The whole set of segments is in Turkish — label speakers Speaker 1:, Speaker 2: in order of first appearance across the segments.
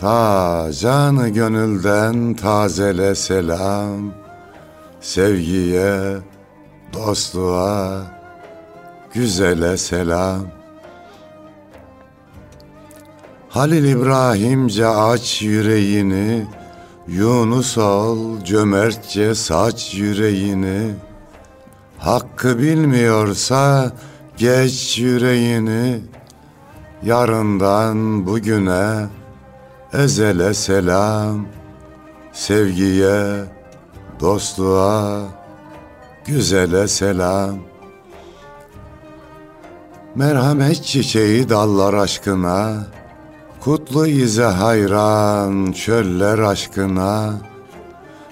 Speaker 1: Ta canı gönülden tazele selam. Sevgiye, dostluğa, güzele selam. Halil İbrahimce aç yüreğini Yunus ol cömertçe saç yüreğini. Hakkı bilmiyorsa geç yüreğini. Yarından bugüne ezele selam Sevgiye, dostluğa, güzele selam. Merhamet çiçeği dallar aşkına Kutlu ize hayran çöller aşkına.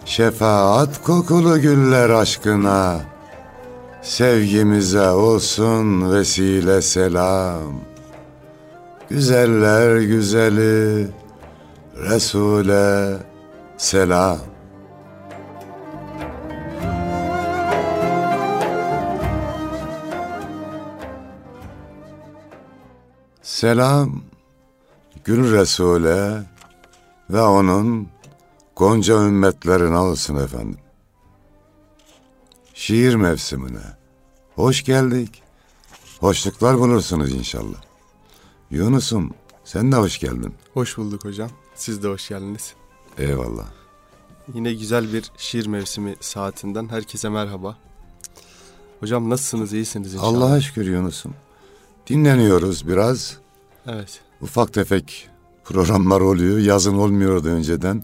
Speaker 1: Şefaat kokulu güller aşkına Sevgimize olsun vesile selam. Güzeller güzeli Resul'e selam Selam Gül Resul'e ve onun Gonca ümmetlerine olsun efendim. Şiir mevsimine hoş geldik. Hoşluklar bulursunuz inşallah. Yunus'um sen de hoş geldin.
Speaker 2: Hoş bulduk hocam. Siz de hoş geldiniz.
Speaker 1: Eyvallah.
Speaker 2: Yine güzel bir şiir mevsimi saatinden herkese merhaba. Hocam nasılsınız? İyisiniz inşallah.
Speaker 1: Allah'a şükür Yunus'um. Dinleniyoruz biraz.
Speaker 2: Evet.
Speaker 1: Ufak tefek programlar oluyor. Yazın olmuyordu önceden.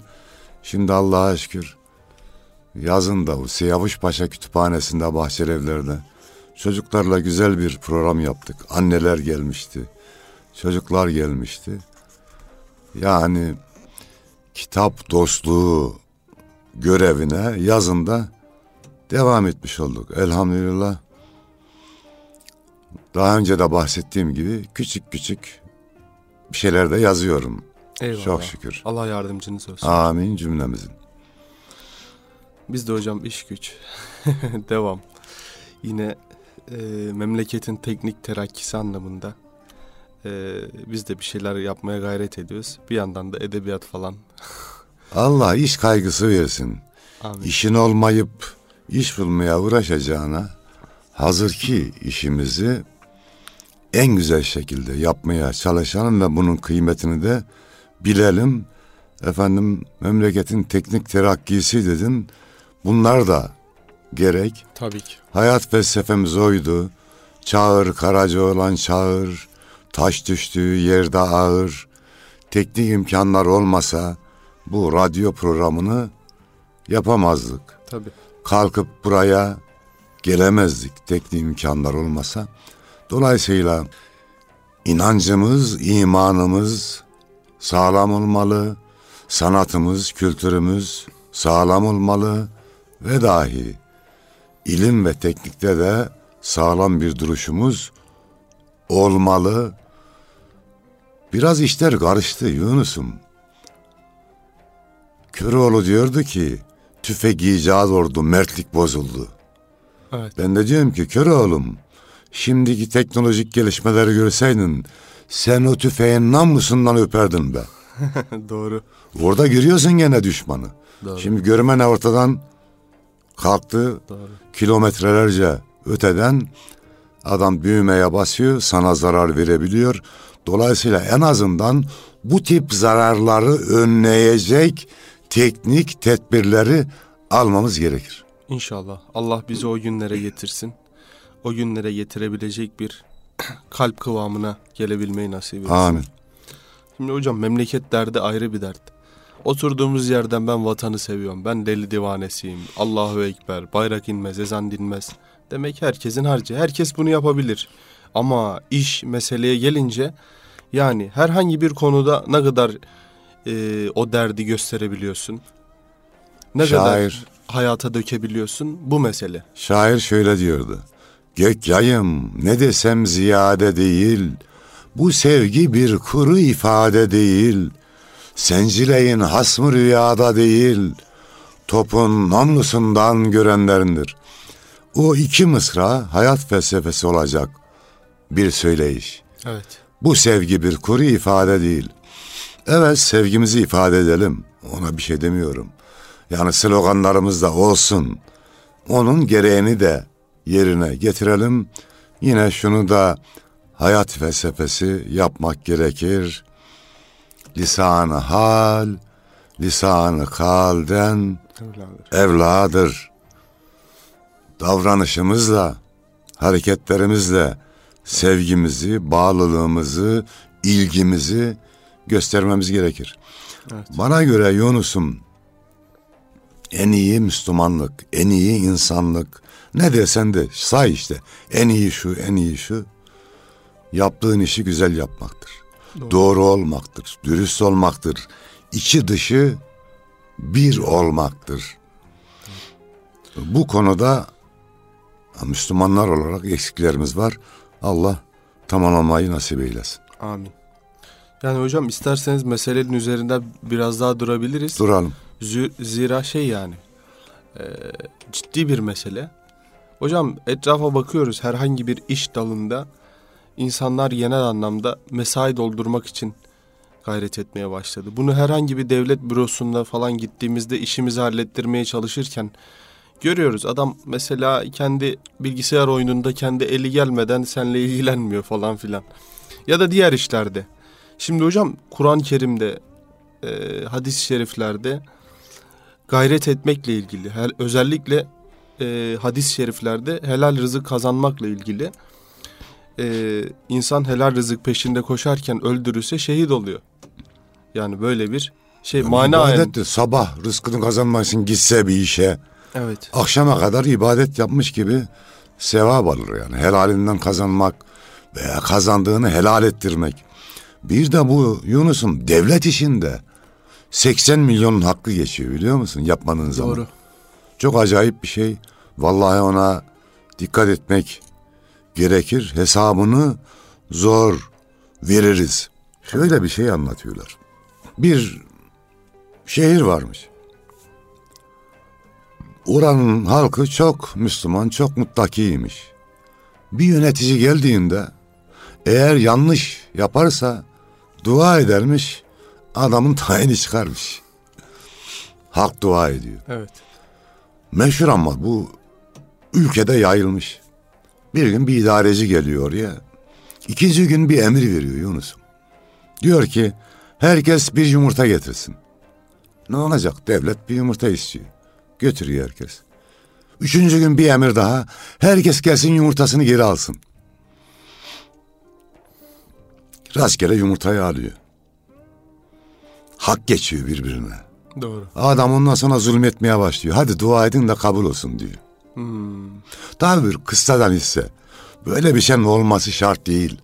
Speaker 1: Şimdi Allah'a şükür yazın da Siyavuş Paşa Kütüphanesi'nde Bahçelievler'de çocuklarla güzel bir program yaptık. Anneler gelmişti. Çocuklar gelmişti. Yani kitap dostluğu görevine yazında devam etmiş olduk. Elhamdülillah. Daha önce de bahsettiğim gibi küçük küçük bir şeyler de yazıyorum.
Speaker 2: Eyvallah.
Speaker 1: Çok şükür.
Speaker 2: Allah yardımcınız olsun.
Speaker 1: Amin cümlemizin.
Speaker 2: Biz de hocam iş güç. Devam. Yine e, memleketin teknik terakkisi anlamında e, biz de bir şeyler yapmaya gayret ediyoruz. Bir yandan da edebiyat falan.
Speaker 1: Allah iş kaygısı versin.
Speaker 2: Amin.
Speaker 1: İşin olmayıp iş bulmaya uğraşacağına hazır ki işimizi en güzel şekilde yapmaya çalışalım ve bunun kıymetini de bilelim. Efendim memleketin teknik terakkisi dedin. Bunlar da gerek.
Speaker 2: Tabii ki.
Speaker 1: Hayat felsefemiz oydu. Çağır karaca olan çağır. Taş düştüğü yerde ağır. Teknik imkanlar olmasa bu radyo programını yapamazdık.
Speaker 2: Tabii.
Speaker 1: Kalkıp buraya gelemezdik teknik imkanlar olmasa. Dolayısıyla inancımız, imanımız sağlam olmalı. Sanatımız, kültürümüz sağlam olmalı ve dahi ilim ve teknikte de sağlam bir duruşumuz olmalı. Biraz işler karıştı Yunus'um. Köroğlu diyordu ki tüfek icat oldu, mertlik bozuldu.
Speaker 2: Evet.
Speaker 1: Ben de diyorum ki Köroğlum şimdiki teknolojik gelişmeleri görseydin sen o tüfeğin namlusundan öperdin be.
Speaker 2: Doğru.
Speaker 1: Orada görüyorsun gene düşmanı.
Speaker 2: Doğru.
Speaker 1: Şimdi görmen ortadan kalktı
Speaker 2: Doğru.
Speaker 1: kilometrelerce öteden adam büyümeye basıyor sana zarar verebiliyor. Dolayısıyla en azından bu tip zararları önleyecek teknik tedbirleri almamız gerekir.
Speaker 2: İnşallah. Allah bizi o günlere getirsin. O günlere getirebilecek bir kalp kıvamına gelebilmeyi nasip etsin.
Speaker 1: Amin.
Speaker 2: Şimdi hocam memleket derdi ayrı bir dert. Oturduğumuz yerden ben vatanı seviyorum. Ben deli divanesiyim. Allahu Ekber. Bayrak inmez, ezan dinmez. Demek herkesin harcı. Herkes bunu yapabilir. Ama iş meseleye gelince yani herhangi bir konuda ne kadar e, o derdi gösterebiliyorsun. ne
Speaker 1: Şair.
Speaker 2: kadar hayata dökebiliyorsun bu mesele.
Speaker 1: Şair şöyle diyordu. Gök yayım ne desem ziyade değil. Bu sevgi bir kuru ifade değil. Sencileyin hasmı rüyada değil. Topun namlusundan görenlerindir. O iki mısra hayat felsefesi olacak bir söyleyiş.
Speaker 2: Evet.
Speaker 1: Bu sevgi bir kuru ifade değil. Evet sevgimizi ifade edelim. Ona bir şey demiyorum. Yani sloganlarımız da olsun. Onun gereğini de yerine getirelim. Yine şunu da hayat felsefesi yapmak gerekir. Lisanı hal, lisanı kalden evladır. Davranışımızla, hareketlerimizle sevgimizi, bağlılığımızı, ilgimizi göstermemiz gerekir.
Speaker 2: Evet.
Speaker 1: Bana göre Yunus'um en iyi Müslümanlık, en iyi insanlık ne desen de say işte. En iyi şu, en iyi şu. Yaptığın işi güzel yapmaktır.
Speaker 2: Doğru.
Speaker 1: Doğru, olmaktır, dürüst olmaktır. İçi dışı bir olmaktır. Bu konuda Müslümanlar olarak eksiklerimiz var. Allah tamamlamayı nasip eylesin.
Speaker 2: Amin. Yani hocam isterseniz meselenin üzerinde biraz daha durabiliriz.
Speaker 1: Duralım.
Speaker 2: Zira şey yani e, ciddi bir mesele. Hocam etrafa bakıyoruz herhangi bir iş dalında insanlar genel anlamda mesai doldurmak için gayret etmeye başladı. Bunu herhangi bir devlet bürosunda falan gittiğimizde işimizi hallettirmeye çalışırken görüyoruz. Adam mesela kendi bilgisayar oyununda kendi eli gelmeden seninle ilgilenmiyor falan filan. Ya da diğer işlerde. Şimdi hocam Kur'an-ı Kerim'de, e, hadis-i şeriflerde gayret etmekle ilgili, hel- özellikle e, hadis-i şeriflerde helal rızık kazanmakla ilgili e, insan helal rızık peşinde koşarken öldürürse şehit oluyor. Yani böyle bir şey mana
Speaker 1: İbadet sabah rızkını kazanmak için gitse bir işe
Speaker 2: Evet.
Speaker 1: akşama kadar ibadet yapmış gibi sevap alır yani. Helalinden kazanmak veya kazandığını helal ettirmek. Bir de bu Yunus'un devlet işinde 80 milyonun hakkı geçiyor biliyor musun yapmadığın zaman.
Speaker 2: Doğru.
Speaker 1: Çok acayip bir şey. Vallahi ona dikkat etmek gerekir. Hesabını zor veririz. Şöyle bir şey anlatıyorlar. Bir şehir varmış. Oranın halkı çok Müslüman, çok muttakiymiş. Bir yönetici geldiğinde eğer yanlış yaparsa dua edermiş, adamın tayini çıkarmış. Halk dua ediyor.
Speaker 2: Evet.
Speaker 1: Meşhur ama bu ülkede yayılmış. Bir gün bir idareci geliyor oraya. İkinci gün bir emir veriyor Yunus'um. Diyor ki herkes bir yumurta getirsin. Ne olacak? Devlet bir yumurta istiyor. Götürüyor herkes. Üçüncü gün bir emir daha. Herkes gelsin yumurtasını geri alsın. Rastgele yumurtayı alıyor. Hak geçiyor birbirine.
Speaker 2: Doğru.
Speaker 1: Adam ondan sonra zulmetmeye başlıyor. Hadi dua edin de kabul olsun diyor.
Speaker 2: Hmm.
Speaker 1: Tabi bir kıssadan hisse. Böyle bir şeyin olması şart değil.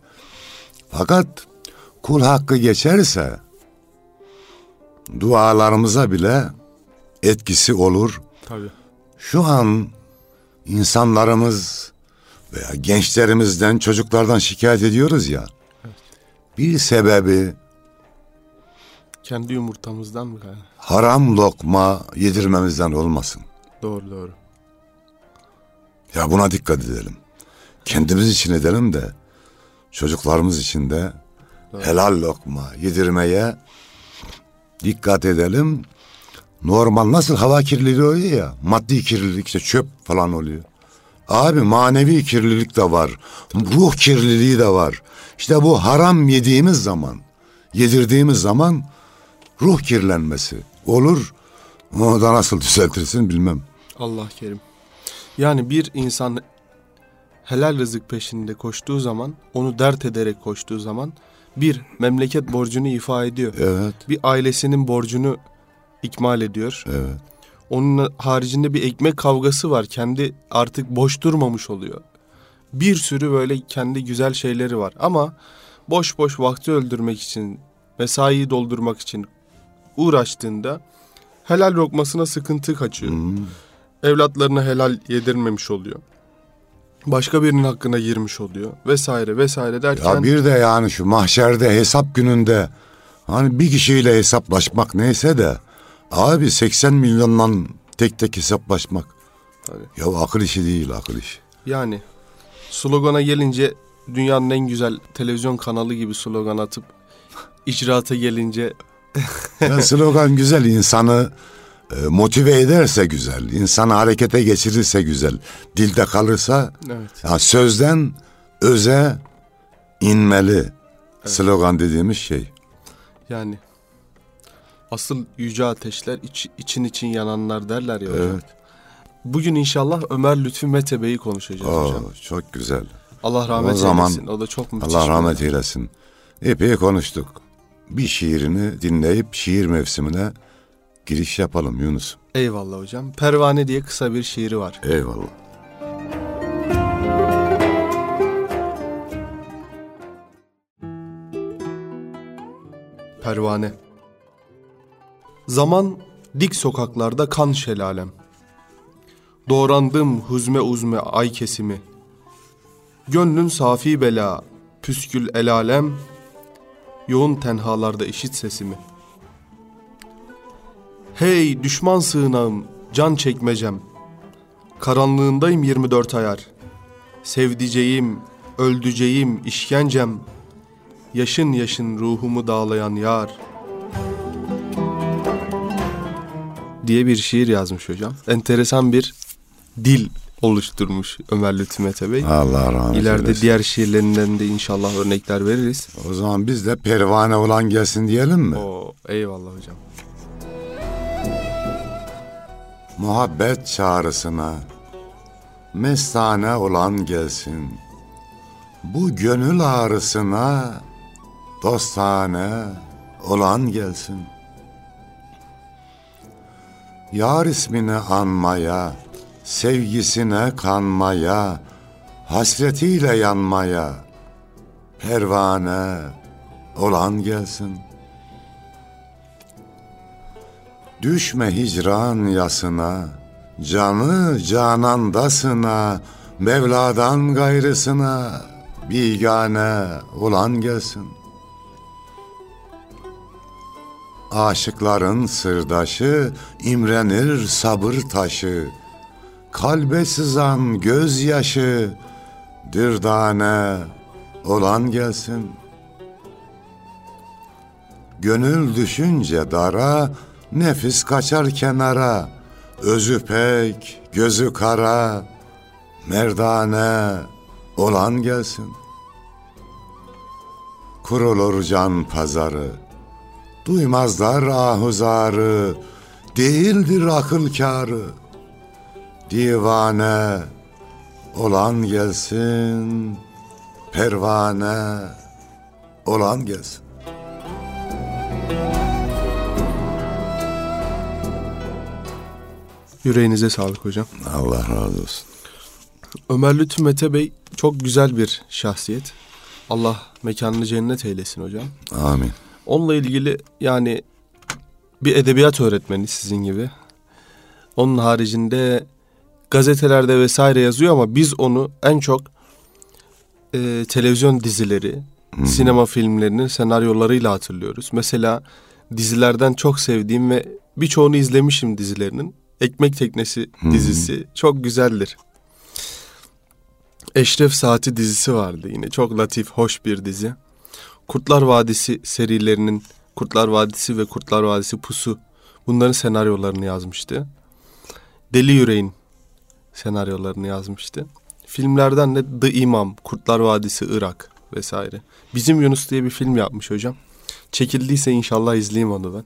Speaker 1: Fakat kul hakkı geçerse dualarımıza bile etkisi olur.
Speaker 2: Tabii.
Speaker 1: Şu an insanlarımız veya gençlerimizden, çocuklardan şikayet ediyoruz ya. Bir sebebi
Speaker 2: Kendi yumurtamızdan mı kaynak?
Speaker 1: haram lokma yedirmemizden olmasın.
Speaker 2: Doğru doğru.
Speaker 1: Ya buna dikkat edelim. Kendimiz için edelim de çocuklarımız için de helal lokma yedirmeye dikkat edelim. Normal nasıl hava kirliliği oluyor ya maddi kirlilik işte çöp falan oluyor. Abi manevi kirlilik de var. Ruh kirliliği de var. İşte bu haram yediğimiz zaman, yedirdiğimiz zaman ruh kirlenmesi olur. Onu da nasıl düzeltirsin bilmem.
Speaker 2: Allah kerim. Yani bir insan helal rızık peşinde koştuğu zaman, onu dert ederek koştuğu zaman bir memleket borcunu ifa ediyor.
Speaker 1: Evet,
Speaker 2: Bir ailesinin borcunu ikmal ediyor.
Speaker 1: evet.
Speaker 2: Onun haricinde bir ekmek kavgası var. Kendi artık boş durmamış oluyor. Bir sürü böyle kendi güzel şeyleri var. Ama boş boş vakti öldürmek için, mesaiyi doldurmak için uğraştığında helal lokmasına sıkıntı kaçıyor. Evlatlarına helal yedirmemiş oluyor. Başka birinin hakkına girmiş oluyor vesaire vesaire derken
Speaker 1: Ya bir de yani şu mahşerde hesap gününde hani bir kişiyle hesaplaşmak neyse de abi 80 milyondan tek tek hesaplaşmak.
Speaker 2: Tabii.
Speaker 1: Ya akıl işi değil akıl işi.
Speaker 2: yani slogana gelince dünyanın en güzel televizyon kanalı gibi slogan atıp icraata gelince
Speaker 1: Ya slogan güzel insanı e, motive ederse güzel. insanı harekete geçirirse güzel. Dilde kalırsa
Speaker 2: evet
Speaker 1: ya sözden öze inmeli. Slogan dediğimiz şey.
Speaker 2: yani asıl yüce ateşler iç- için için yananlar derler ya hocam.
Speaker 1: Evet.
Speaker 2: Bugün inşallah Ömer Lütfü Mete Bey'i konuşacağız
Speaker 1: Oo,
Speaker 2: hocam.
Speaker 1: çok güzel.
Speaker 2: Allah rahmet
Speaker 1: O zaman
Speaker 2: eylesin. O da çok müthiş.
Speaker 1: Allah rahmet
Speaker 2: adam.
Speaker 1: eylesin. Epey konuştuk. Bir şiirini dinleyip şiir mevsimine giriş yapalım Yunus.
Speaker 2: Eyvallah hocam. Pervane diye kısa bir şiiri var.
Speaker 1: Eyvallah.
Speaker 2: Pervane. Zaman dik sokaklarda kan şelalem. Doğrandım huzme uzme ay kesimi. Gönlün safi bela, püskül el alem. Yoğun tenhalarda işit sesimi. Hey düşman sığınağım, can çekmecem. Karanlığındayım 24 ayar. Sevdiceğim, öldüceğim, işkencem. Yaşın yaşın ruhumu dağlayan yar. Diye bir şiir yazmış hocam. Enteresan bir dil oluşturmuş Ömer Lütfü Mete Bey.
Speaker 1: Allah rahmet
Speaker 2: İleride
Speaker 1: eylesin.
Speaker 2: diğer şiirlerinden de inşallah örnekler veririz.
Speaker 1: O zaman biz de pervane olan gelsin diyelim mi?
Speaker 2: Oo, eyvallah hocam.
Speaker 1: Muhabbet çağrısına mestane olan gelsin. Bu gönül ağrısına dostane olan gelsin. Yar ismini anmaya, sevgisine kanmaya, hasretiyle yanmaya, pervane olan gelsin. Düşme hicran yasına, canı canandasına, Mevladan gayrısına, bigane olan gelsin. Aşıkların sırdaşı, imrenir sabır taşı, Kalbe sızan gözyaşı, dürdane olan gelsin.'' Gönül düşünce dara, nefis kaçar kenara. Özü pek, gözü kara, merdane olan gelsin. Kurulur can pazarı, duymazlar ahuzarı, değildir akıl kârı. Divane olan gelsin, pervane olan gelsin.
Speaker 2: Yüreğinize sağlık hocam.
Speaker 1: Allah razı olsun.
Speaker 2: Ömer Lütfü Mete Bey çok güzel bir şahsiyet. Allah mekanını cennet eylesin hocam.
Speaker 1: Amin.
Speaker 2: Onunla ilgili yani bir edebiyat öğretmeni sizin gibi. Onun haricinde gazetelerde vesaire yazıyor ama biz onu en çok e, televizyon dizileri, sinema filmlerinin senaryolarıyla hatırlıyoruz. Mesela dizilerden çok sevdiğim ve birçoğunu izlemişim dizilerinin. Ekmek Teknesi dizisi çok güzeldir. Eşref Saati dizisi vardı yine. Çok latif, hoş bir dizi. Kurtlar Vadisi serilerinin Kurtlar Vadisi ve Kurtlar Vadisi Pusu bunların senaryolarını yazmıştı. Deli Yüreğin senaryolarını yazmıştı. Filmlerden de The Imam, Kurtlar Vadisi Irak vesaire. Bizim Yunus diye bir film yapmış hocam. Çekildiyse inşallah izleyeyim onu ben.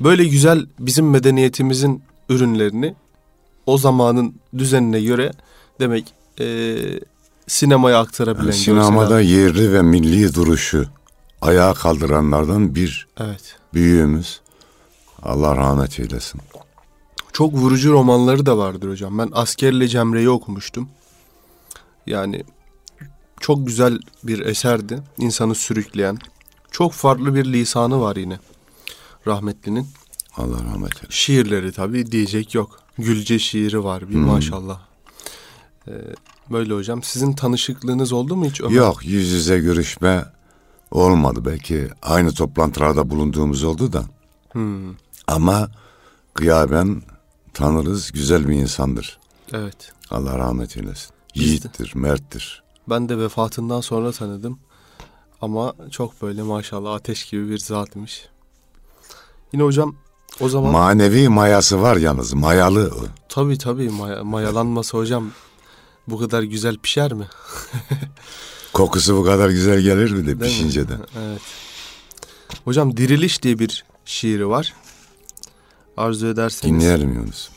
Speaker 2: Böyle güzel bizim medeniyetimizin ürünlerini o zamanın düzenine göre demek e, sinemaya aktarabilen
Speaker 1: Yani sinemada yerli ve milli duruşu ayağa kaldıranlardan bir
Speaker 2: Evet.
Speaker 1: büyüğümüz. Allah rahmet eylesin.
Speaker 2: Çok vurucu romanları da vardır hocam. Ben Askerle Cemre'yi okumuştum. Yani çok güzel bir eserdi. İnsanı sürükleyen. Çok farklı bir lisanı var yine rahmetlinin.
Speaker 1: Allah rahmet eylesin.
Speaker 2: Şiirleri tabii diyecek yok. Gülce şiiri var bir maşallah. Ee, böyle hocam. Sizin tanışıklığınız oldu mu hiç Ömer?
Speaker 1: Yok yüz yüze görüşme olmadı. Belki aynı toplantılarda bulunduğumuz oldu da.
Speaker 2: Hmm,
Speaker 1: Ama gıyaben tanırız güzel bir insandır.
Speaker 2: evet.
Speaker 1: Allah rahmet eylesin. Yiğittir, merttir.
Speaker 2: Ben de vefatından sonra tanıdım. Ama çok böyle maşallah ateş gibi bir zatmış. Yine hocam o zaman
Speaker 1: Manevi mayası var yalnız. Mayalı.
Speaker 2: tabii tabii maya- mayalanmasa hocam bu kadar güzel pişer mi?
Speaker 1: Kokusu bu kadar güzel gelir mi de
Speaker 2: Değil mi?
Speaker 1: pişince de.
Speaker 2: Evet. Hocam Diriliş diye bir şiiri var. Arzu ederseniz
Speaker 1: Dinleyelim Yunus.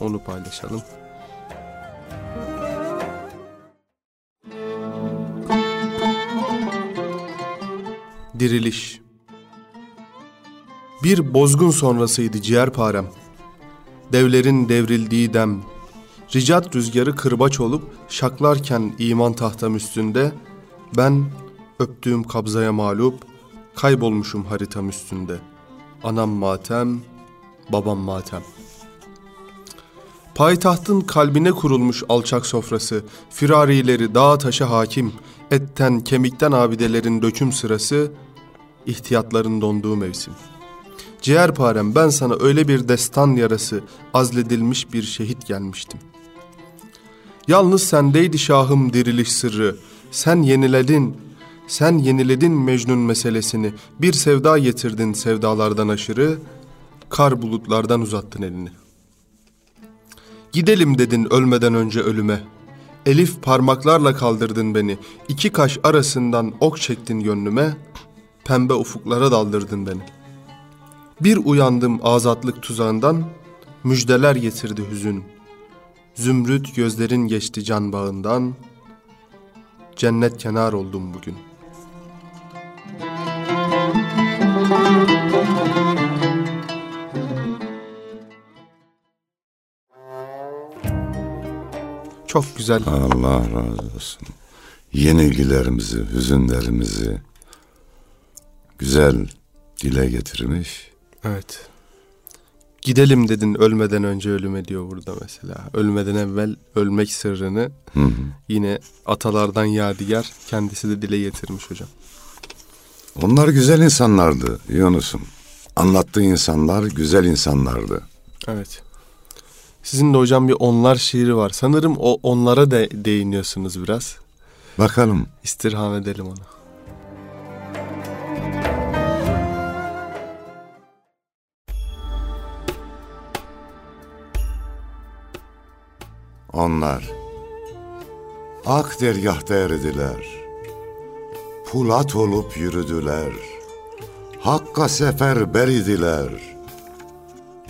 Speaker 2: onu paylaşalım. Diriliş Bir bozgun sonrasıydı ciğerparem. Devlerin devrildiği dem. Ricat rüzgarı kırbaç olup şaklarken iman tahtam üstünde ben öptüğüm kabzaya mağlup kaybolmuşum haritam üstünde. Anam matem, babam matem. Payitahtın kalbine kurulmuş alçak sofrası, firarileri dağ taşa hakim, etten kemikten abidelerin döküm sırası, ihtiyatların donduğu mevsim. Ciğerparem ben sana öyle bir destan yarası, azledilmiş bir şehit gelmiştim. Yalnız sendeydi şahım diriliş sırrı, sen yeniledin, sen yeniledin Mecnun meselesini, bir sevda getirdin sevdalardan aşırı, kar bulutlardan uzattın elini. Gidelim dedin ölmeden önce ölüme. Elif parmaklarla kaldırdın beni. İki kaş arasından ok çektin gönlüme. Pembe ufuklara daldırdın beni. Bir uyandım azatlık tuzağından. Müjdeler getirdi hüzün. Zümrüt gözlerin geçti can bağından. Cennet kenar oldum bugün. Çok güzel.
Speaker 1: Allah razı olsun. Yenilgilerimizi, hüzünlerimizi güzel dile getirmiş.
Speaker 2: Evet. Gidelim dedin ölmeden önce ölüme diyor burada mesela. Ölmeden evvel ölmek sırrını
Speaker 1: Hı hı.
Speaker 2: yine atalardan yadigar kendisi de dile getirmiş hocam.
Speaker 1: Onlar güzel insanlardı Yunus'um. Anlattığı insanlar güzel insanlardı.
Speaker 2: Evet. Sizin de hocam bir onlar şiiri var. Sanırım o onlara da değiniyorsunuz biraz.
Speaker 1: Bakalım
Speaker 2: İstirham edelim onu.
Speaker 1: Onlar ak dergahta eridiler. Pulat olup yürüdüler. Hakka seferber idiler.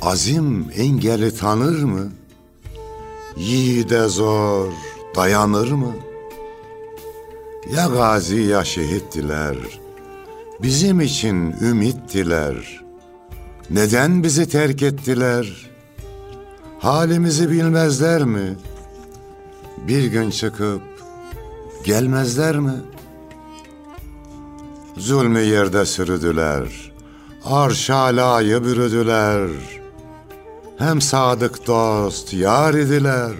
Speaker 1: Azim engeli tanır mı? Yiğide zor dayanır mı? Ya gazi ya şehittiler. Bizim için ümittiler. Neden bizi terk ettiler? Halimizi bilmezler mi? Bir gün çıkıp gelmezler mi? Zulmü yerde sürüdüler. Arşalayı bürüdüler. Hem sadık dost yar idiler.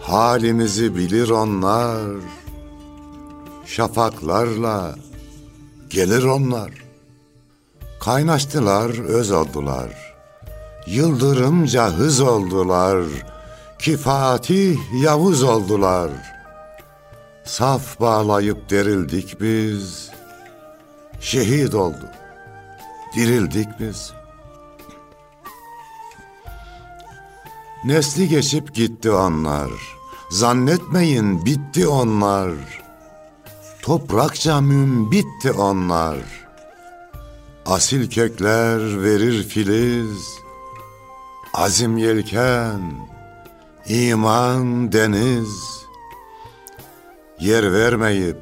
Speaker 1: Halimizi bilir onlar. Şafaklarla gelir onlar. Kaynaştılar, öz oldular. Yıldırımca hız oldular. Ki Yavuz oldular. Saf bağlayıp derildik biz. Şehit oldu. Dirildik biz. Nesli geçip gitti onlar. Zannetmeyin bitti onlar. Toprakça bitti onlar. Asil kökler verir filiz. Azim yelken, iman deniz. Yer vermeyip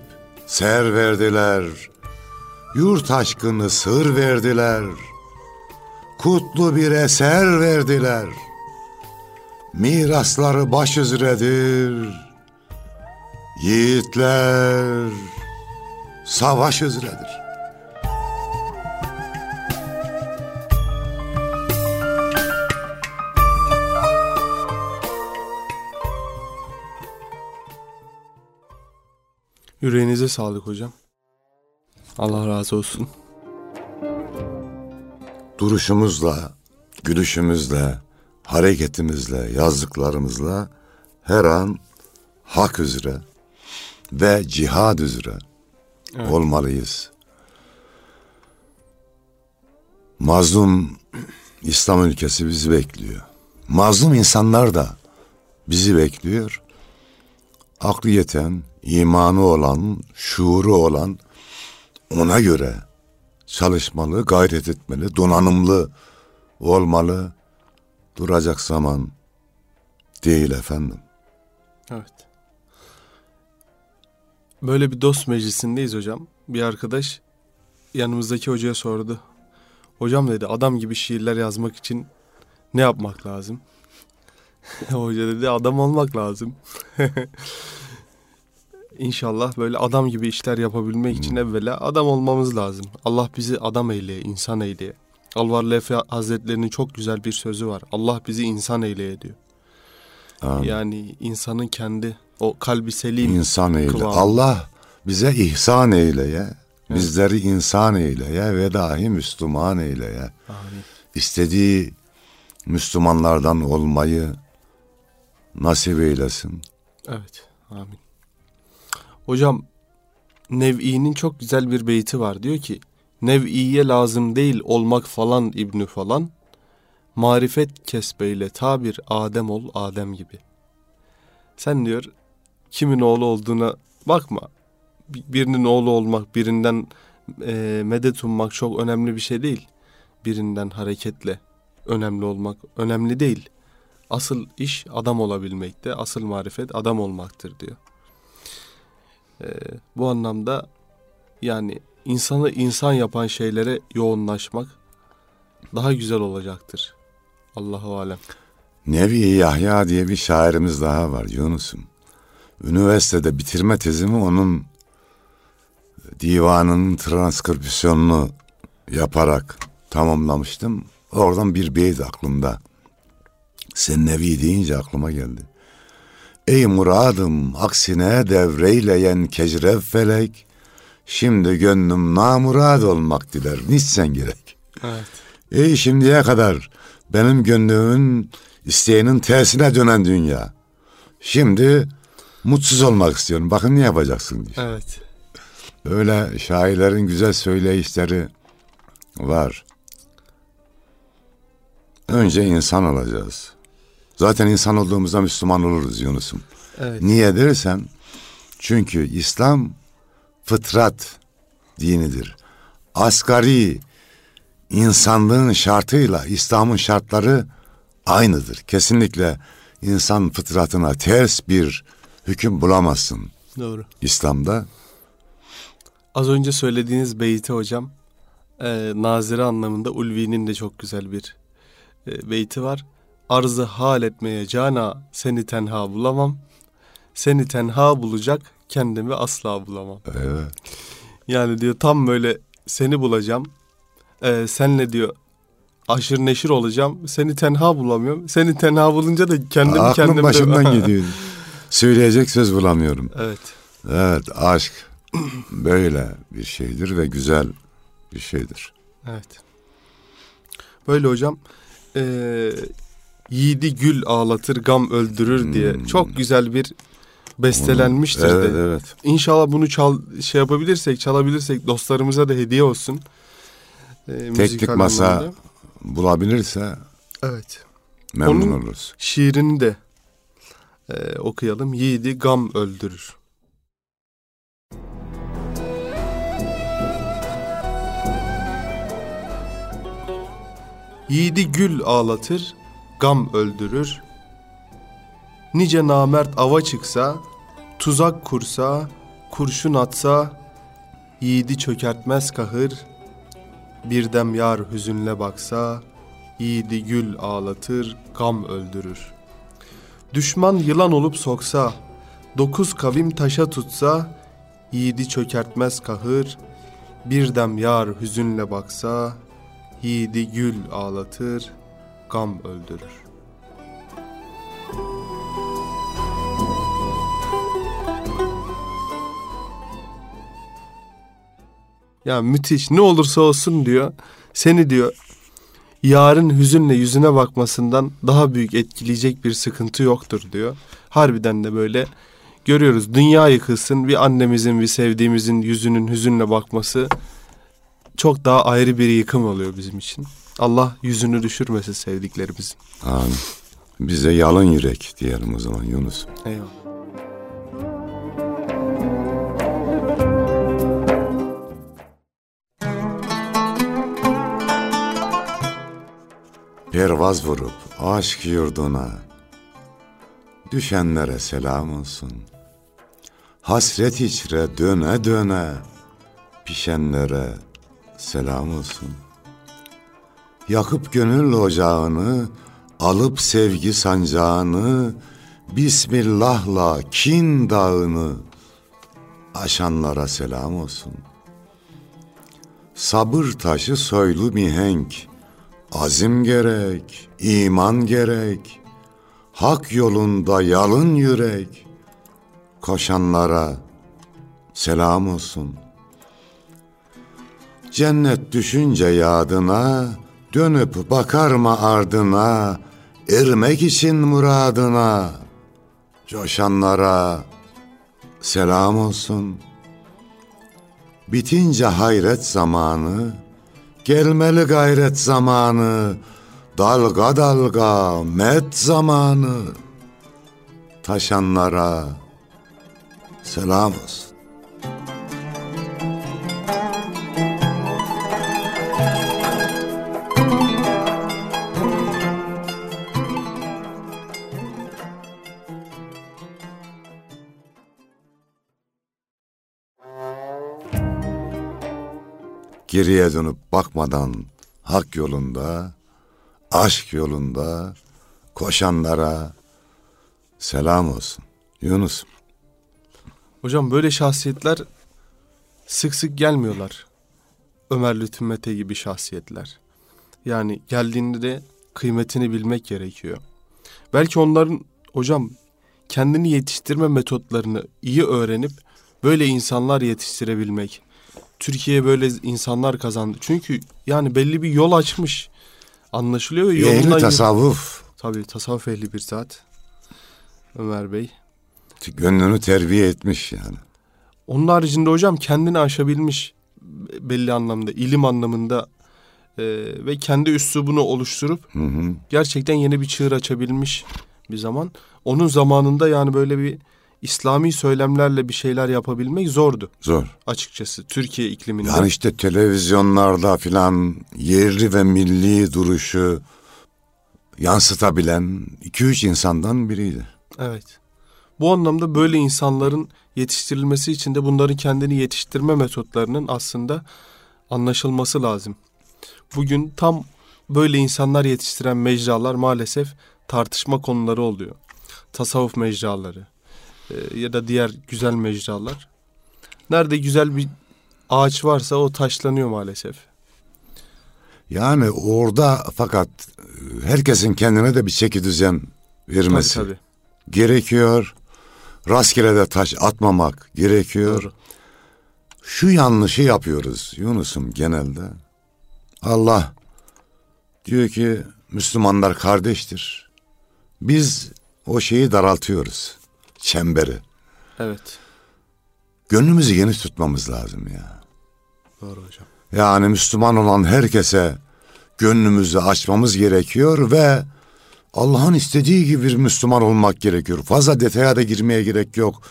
Speaker 1: ser verdiler. Yurt aşkını sır verdiler. Kutlu bir eser verdiler. Mirasları baş üzredir. Yiğitler savaş üzredir.
Speaker 2: Yüreğinize sağlık hocam. Allah razı olsun.
Speaker 1: Duruşumuzla, gülüşümüzle, hareketimizle, yazdıklarımızla her an hak üzere ve cihad üzere
Speaker 2: Evet.
Speaker 1: olmalıyız. Mazlum İslam ülkesi bizi bekliyor. Mazlum insanlar da bizi bekliyor. Aklı yeten, imanı olan, şuuru olan ona göre çalışmalı, gayret etmeli, donanımlı olmalı. Duracak zaman değil efendim.
Speaker 2: Evet. Böyle bir dost meclisindeyiz hocam. Bir arkadaş yanımızdaki hocaya sordu. Hocam dedi adam gibi şiirler yazmak için ne yapmak lazım? Hoca dedi adam olmak lazım. İnşallah böyle adam gibi işler yapabilmek için evvela adam olmamız lazım. Allah bizi adam eyleye, insan eyleye. Alvarlı Efe Hazretleri'nin çok güzel bir sözü var. Allah bizi insan eyleye diyor.
Speaker 1: Amin.
Speaker 2: Yani insanın kendi o kalbi selim.
Speaker 1: İnsan eyle.
Speaker 2: kıvamı.
Speaker 1: Allah bize ihsan eyleye, bizleri insan eyleye ve dahi Müslüman eyleye.
Speaker 2: Amin.
Speaker 1: İstediği Müslümanlardan olmayı nasip eylesin.
Speaker 2: Evet. Amin. Hocam Nev'i'nin çok güzel bir beyti var. Diyor ki Nev'iye lazım değil olmak falan İbnü falan. Marifet kesbeyle tabir Adem ol Adem gibi. Sen diyor kimin oğlu olduğuna bakma. Bir- Birinin oğlu olmak, birinden e, medet ummak çok önemli bir şey değil. Birinden hareketle önemli olmak önemli değil. Asıl iş adam olabilmekte, asıl marifet adam olmaktır diyor. Ee, bu anlamda yani insanı insan yapan şeylere yoğunlaşmak daha güzel olacaktır. Allahu alem.
Speaker 1: Nevi Yahya diye bir şairimiz daha var Yunus'um. Üniversitede bitirme tezimi onun divanının transkripsiyonunu yaparak tamamlamıştım. Oradan bir beyt aklımda. Sen Nevi deyince aklıma geldi. Ey muradım aksine devreyleyen kecrev felek, şimdi gönlüm namurad olmak diler, niçsen gerek.
Speaker 2: Evet.
Speaker 1: Ey şimdiye kadar benim gönlümün isteğinin tersine dönen dünya. Şimdi mutsuz olmak istiyorum. Bakın ne yapacaksın diyor.
Speaker 2: Evet.
Speaker 1: Böyle şairlerin güzel söyleyişleri var. Önce insan olacağız. Zaten insan olduğumuzda Müslüman oluruz Yunus'um.
Speaker 2: Evet.
Speaker 1: Niye dersen çünkü İslam fıtrat dinidir. Asgari insanlığın şartıyla İslam'ın şartları aynıdır. Kesinlikle insan fıtratına ters bir hüküm bulamazsın
Speaker 2: Doğru.
Speaker 1: İslam'da.
Speaker 2: Az önce söylediğiniz beyti hocam e, nazire anlamında Ulvi'nin de çok güzel bir e, beyti var. Arzı hal etmeye cana seni tenha bulamam. Seni tenha bulacak kendimi asla bulamam.
Speaker 1: Evet.
Speaker 2: Yani diyor tam böyle seni bulacağım. E, senle diyor aşır neşir olacağım. Seni tenha bulamıyorum. Seni tenha bulunca da kendimi
Speaker 1: Aklım
Speaker 2: kendime...
Speaker 1: başımdan gidiyor. Söyleyecek söz bulamıyorum.
Speaker 2: Evet.
Speaker 1: Evet aşk böyle bir şeydir ve güzel bir şeydir.
Speaker 2: Evet. Böyle hocam eee yiğidi gül ağlatır gam öldürür diye çok güzel bir bestelenmiştir
Speaker 1: Hmm. Evet
Speaker 2: de.
Speaker 1: evet.
Speaker 2: İnşallah bunu çal şey yapabilirsek, çalabilirsek dostlarımıza da hediye olsun. Eee,
Speaker 1: Teknik masa
Speaker 2: anlamda.
Speaker 1: bulabilirse
Speaker 2: Evet.
Speaker 1: memnun
Speaker 2: Onun-
Speaker 1: oluruz.
Speaker 2: Şiirini de eee, okuyalım. Yiğidi gam öldürür. Yiğidi gül ağlatır, gam öldürür. Nice namert ava çıksa, tuzak kursa, kurşun atsa, yiğidi çökertmez kahır. Birdem yar hüzünle baksa, yiğidi gül ağlatır, gam öldürür. Düşman yılan olup soksa, dokuz kavim taşa tutsa, yiğidi çökertmez kahır. Birdem yar hüzünle baksa, yiğidi gül ağlatır, gam öldürür. Ya müthiş ne olursa olsun diyor. Seni diyor yarın hüzünle yüzüne bakmasından daha büyük etkileyecek bir sıkıntı yoktur diyor. Harbiden de böyle görüyoruz. Dünya yıkılsın bir annemizin bir sevdiğimizin yüzünün hüzünle bakması çok daha ayrı bir yıkım oluyor bizim için. Allah yüzünü düşürmesin sevdiklerimizin.
Speaker 1: Amin. Bize yalın yürek diyelim o zaman Yunus.
Speaker 2: Eyvallah.
Speaker 1: Pervaz vurup aşk yurduna Düşenlere selam olsun Hasret içre döne döne Pişenlere selam olsun Yakıp gönül ocağını Alıp sevgi sancağını Bismillah'la kin dağını Aşanlara selam olsun Sabır taşı soylu mihenk Azim gerek, iman gerek, hak yolunda yalın yürek, koşanlara selam olsun. Cennet düşünce yadına, dönüp bakar mı ardına, ermek için muradına, coşanlara selam olsun. Bitince hayret zamanı, Gelmeli gayret zamanı, dalga dalga met zamanı. Taşanlara selam olsun. Geriye dönüp bakmadan hak yolunda, aşk yolunda koşanlara selam olsun. Yunus.
Speaker 2: Hocam böyle şahsiyetler sık sık gelmiyorlar. Ömer Lütfü Mete gibi şahsiyetler. Yani geldiğinde de kıymetini bilmek gerekiyor. Belki onların hocam kendini yetiştirme metotlarını iyi öğrenip böyle insanlar yetiştirebilmek. Türkiye böyle insanlar kazandı. Çünkü yani belli bir yol açmış. Anlaşılıyor ve
Speaker 1: Ehli
Speaker 2: yolundan...
Speaker 1: tasavvuf.
Speaker 2: Tabii tasavvuf ehli bir zat. Ömer Bey.
Speaker 1: Gönlünü terbiye etmiş yani.
Speaker 2: Onun haricinde hocam kendini aşabilmiş belli anlamda, ilim anlamında e, ve kendi üslubunu oluşturup
Speaker 1: Hı hı.
Speaker 2: gerçekten yeni bir çığır açabilmiş bir zaman. Onun zamanında yani böyle bir İslami söylemlerle bir şeyler yapabilmek zordu
Speaker 1: Zor.
Speaker 2: açıkçası Türkiye ikliminde.
Speaker 1: Yani işte televizyonlarda filan yerli ve milli duruşu yansıtabilen iki üç insandan biriydi.
Speaker 2: Evet. Bu anlamda böyle insanların yetiştirilmesi için de bunların kendini yetiştirme metotlarının aslında anlaşılması lazım. Bugün tam böyle insanlar yetiştiren mecralar maalesef tartışma konuları oluyor. Tasavvuf mecraları e, ya da diğer güzel mecralar. Nerede güzel bir ağaç varsa o taşlanıyor maalesef.
Speaker 1: Yani orada fakat herkesin kendine de bir çeki düzen vermesi
Speaker 2: Tabii tabii.
Speaker 1: gerekiyor. Rastgele de taş atmamak gerekiyor.
Speaker 2: Doğru.
Speaker 1: Şu yanlışı yapıyoruz Yunus'um genelde. Allah diyor ki Müslümanlar kardeştir. Biz o şeyi daraltıyoruz. Çemberi.
Speaker 2: Evet.
Speaker 1: Gönlümüzü geniş tutmamız lazım ya.
Speaker 2: Doğru hocam.
Speaker 1: Yani Müslüman olan herkese gönlümüzü açmamız gerekiyor ve Allah'ın istediği gibi bir Müslüman olmak gerekiyor. Fazla detaya da girmeye gerek yok.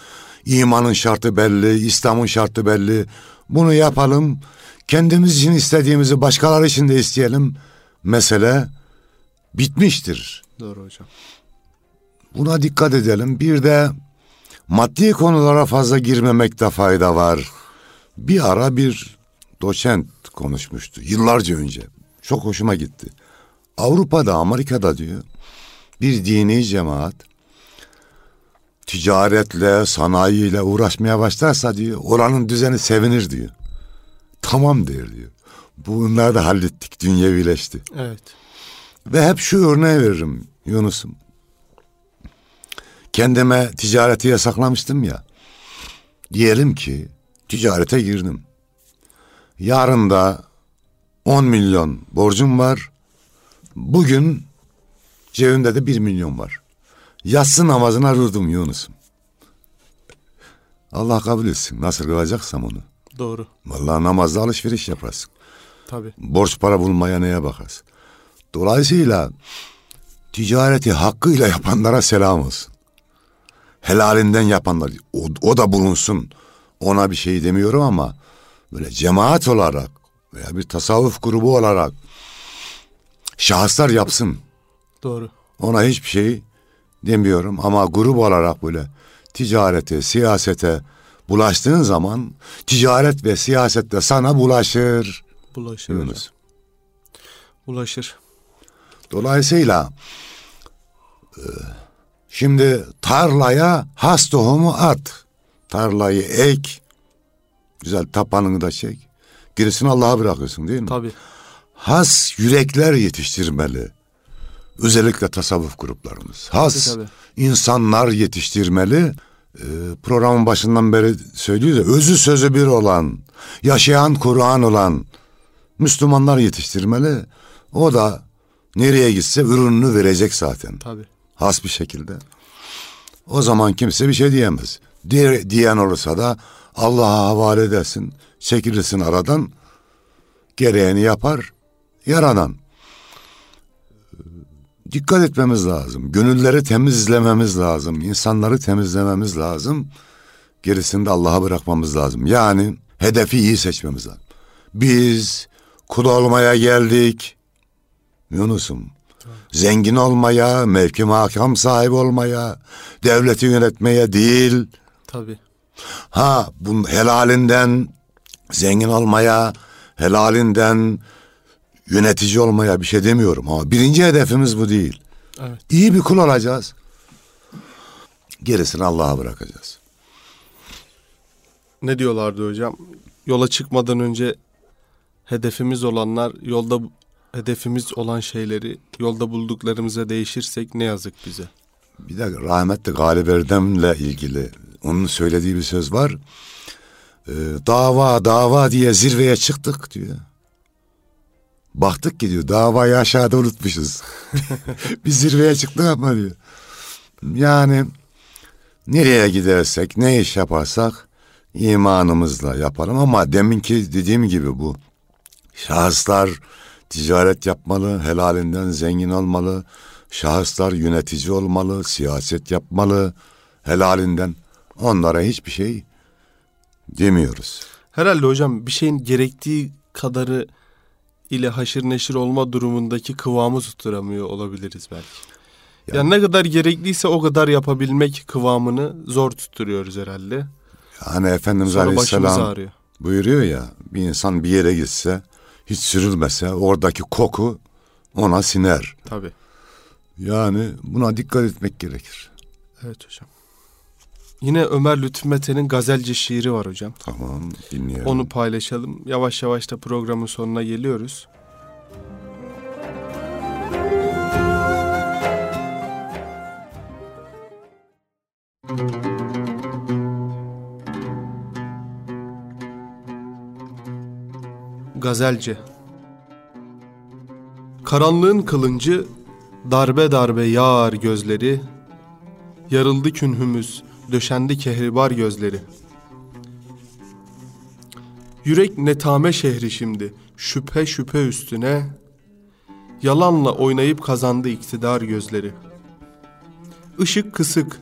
Speaker 1: İmanın şartı belli, İslam'ın şartı belli. Bunu yapalım. Kendimiz için istediğimizi başkaları için de isteyelim. Mesele bitmiştir.
Speaker 2: Doğru hocam.
Speaker 1: Buna dikkat edelim. Bir de maddi konulara fazla girmemekte fayda var. Bir ara bir doçent konuşmuştu yıllarca önce. Çok hoşuma gitti. Avrupa'da, Amerika'da diyor bir dini cemaat ticaretle, sanayiyle uğraşmaya başlarsa diyor oranın düzeni sevinir diyor. Tamam der diyor. Bunları da hallettik, dünyevileşti.
Speaker 2: Evet.
Speaker 1: Ve hep şu örneği veririm Yunus'um. Kendime ticareti yasaklamıştım ya. Diyelim ki ticarete girdim. Yarın da 10 milyon borcum var. Bugün cebimde de 1 milyon var. Yatsı namazına durdum Yunus'um. Allah kabul etsin. Nasıl kılacaksam onu.
Speaker 2: Doğru.
Speaker 1: Vallahi namazda alışveriş yaparsın.
Speaker 2: Tabii.
Speaker 1: Borç para bulmaya neye bakarsın. Dolayısıyla ticareti hakkıyla yapanlara selam olsun. Helalinden yapanlar o, o da bulunsun. Ona bir şey demiyorum ama böyle cemaat olarak veya bir tasavvuf grubu olarak şahıslar yapsın.
Speaker 2: Doğru.
Speaker 1: Ona hiçbir şey demiyorum ama grup olarak böyle ticarete, siyasete bulaştığın zaman ticaret ve siyaset de sana bulaşır.
Speaker 2: Bulaşır
Speaker 1: Yunus.
Speaker 2: hocam. Bulaşır.
Speaker 1: Dolayısıyla e, şimdi tarlaya has tohumu at. Tarlayı ek. Güzel tapanını da çek. Gerisini Allah'a bırakıyorsun değil mi?
Speaker 2: Tabii.
Speaker 1: Has yürekler yetiştirmeli. Özellikle tasavvuf gruplarımız. Has
Speaker 2: Tabii, tabii.
Speaker 1: insanlar yetiştirmeli. Ee, programın başından beri söylüyor ya özü sözü bir olan, yaşayan Kur'an olan Müslümanlar yetiştirmeli. O da nereye gitse ürününü verecek zaten.
Speaker 2: Tabii.
Speaker 1: Has bir şekilde. O zaman kimse bir şey diyemez. Diye, diyen olursa da Allah'a havale edersin. Çekilirsin aradan. Gereğini yapar. Yaradan. Dikkat etmemiz lazım. Gönülleri temizlememiz lazım. insanları temizlememiz lazım. Gerisini de Allah'a bırakmamız lazım. Yani hedefi iyi seçmemiz lazım. Biz kul olmaya geldik. Yunus'um. Zengin olmaya, mevki makam sahibi olmaya, devleti yönetmeye değil.
Speaker 2: Tabii.
Speaker 1: Ha bunun helalinden zengin olmaya, helalinden yönetici olmaya bir şey demiyorum ama birinci hedefimiz bu değil.
Speaker 2: Evet.
Speaker 1: İyi bir kul olacağız. Gerisini Allah'a bırakacağız.
Speaker 2: Ne diyorlardı hocam? Yola çıkmadan önce hedefimiz olanlar yolda hedefimiz olan şeyleri yolda bulduklarımıza değişirsek ne yazık bize.
Speaker 1: Bir de rahmetli Galip Erdem'le ilgili onun söylediği bir söz var. Ee, dava dava diye zirveye çıktık diyor. Baktık ki diyor davayı aşağıda unutmuşuz. Biz zirveye çıktık ama diyor. Yani nereye gidersek ne iş yaparsak imanımızla yapalım ama deminki dediğim gibi bu şahıslar ticaret yapmalı, helalinden zengin olmalı, şahıslar yönetici olmalı, siyaset yapmalı, helalinden onlara hiçbir şey demiyoruz.
Speaker 2: Herhalde hocam bir şeyin gerektiği kadarı ile haşır neşir olma durumundaki kıvamı tutturamıyor olabiliriz belki.
Speaker 1: Ya-
Speaker 2: Yani ne kadar gerekliyse o kadar yapabilmek kıvamını zor tutturuyoruz herhalde.
Speaker 1: Hani Efendimiz
Speaker 2: Sonra
Speaker 1: Aleyhisselam buyuruyor ya bir insan bir yere gitse hiç sürülmese oradaki koku ona siner.
Speaker 2: Tabii.
Speaker 1: Yani buna dikkat etmek gerekir.
Speaker 2: Evet hocam. Yine Ömer Lütfü Mete'nin Gazelci şiiri var hocam.
Speaker 1: Tamam dinleyelim.
Speaker 2: Onu paylaşalım. Yavaş yavaş da programın sonuna geliyoruz. Gazelci Karanlığın kılıncı darbe darbe yağar gözleri Yarıldı künhümüz, döşendi kehribar gözleri Yürek netame şehri şimdi, şüphe şüphe üstüne, yalanla oynayıp kazandı iktidar gözleri. Işık kısık,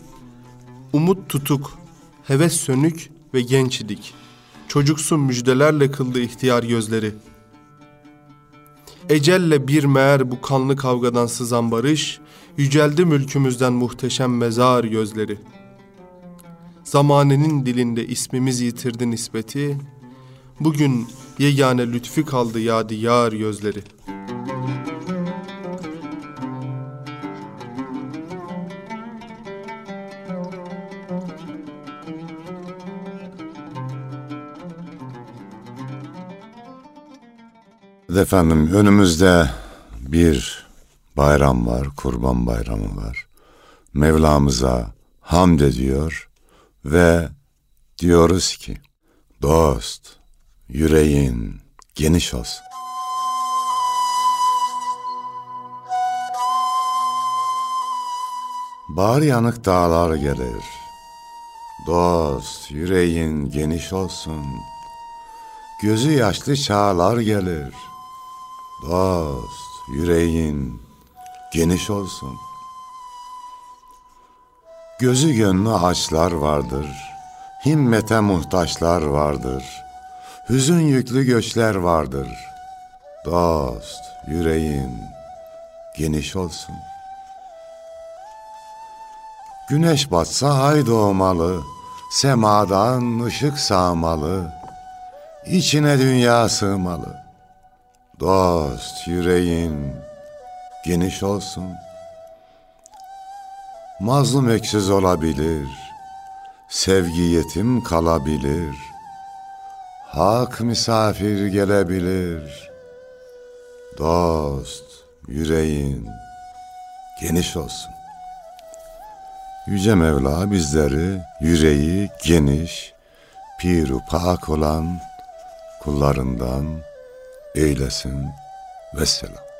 Speaker 2: umut tutuk, heves sönük ve genç idik. Çocuksu müjdelerle kıldı ihtiyar gözleri. Ecelle bir meğer bu kanlı kavgadan sızan barış, yüceldi mülkümüzden muhteşem mezar gözleri. Zamanenin dilinde ismimiz yitirdi nispeti, Bugün yegane lütfi kaldı yadigar gözleri.
Speaker 1: Efendim önümüzde bir bayram var, kurban bayramı var. Mevlamıza hamd ediyor ve diyoruz ki dost yüreğin geniş olsun. Bahar yanık dağlar gelir. Dost yüreğin geniş olsun. Gözü yaşlı çağlar gelir. Dost yüreğin geniş olsun. Gözü gönlü açlar vardır. Himmete muhtaçlar vardır. Hüzün yüklü göçler vardır. Dost yüreğin geniş olsun. Güneş batsa ay doğmalı, semadan ışık sağmalı, içine dünya sığmalı. Dost yüreğin geniş olsun. Mazlum öksüz olabilir, sevgi yetim kalabilir. Hak misafir gelebilir. Dost yüreğin geniş olsun. Yüce Mevla bizleri yüreği geniş, piru pak olan kullarından eylesin. Vesselam.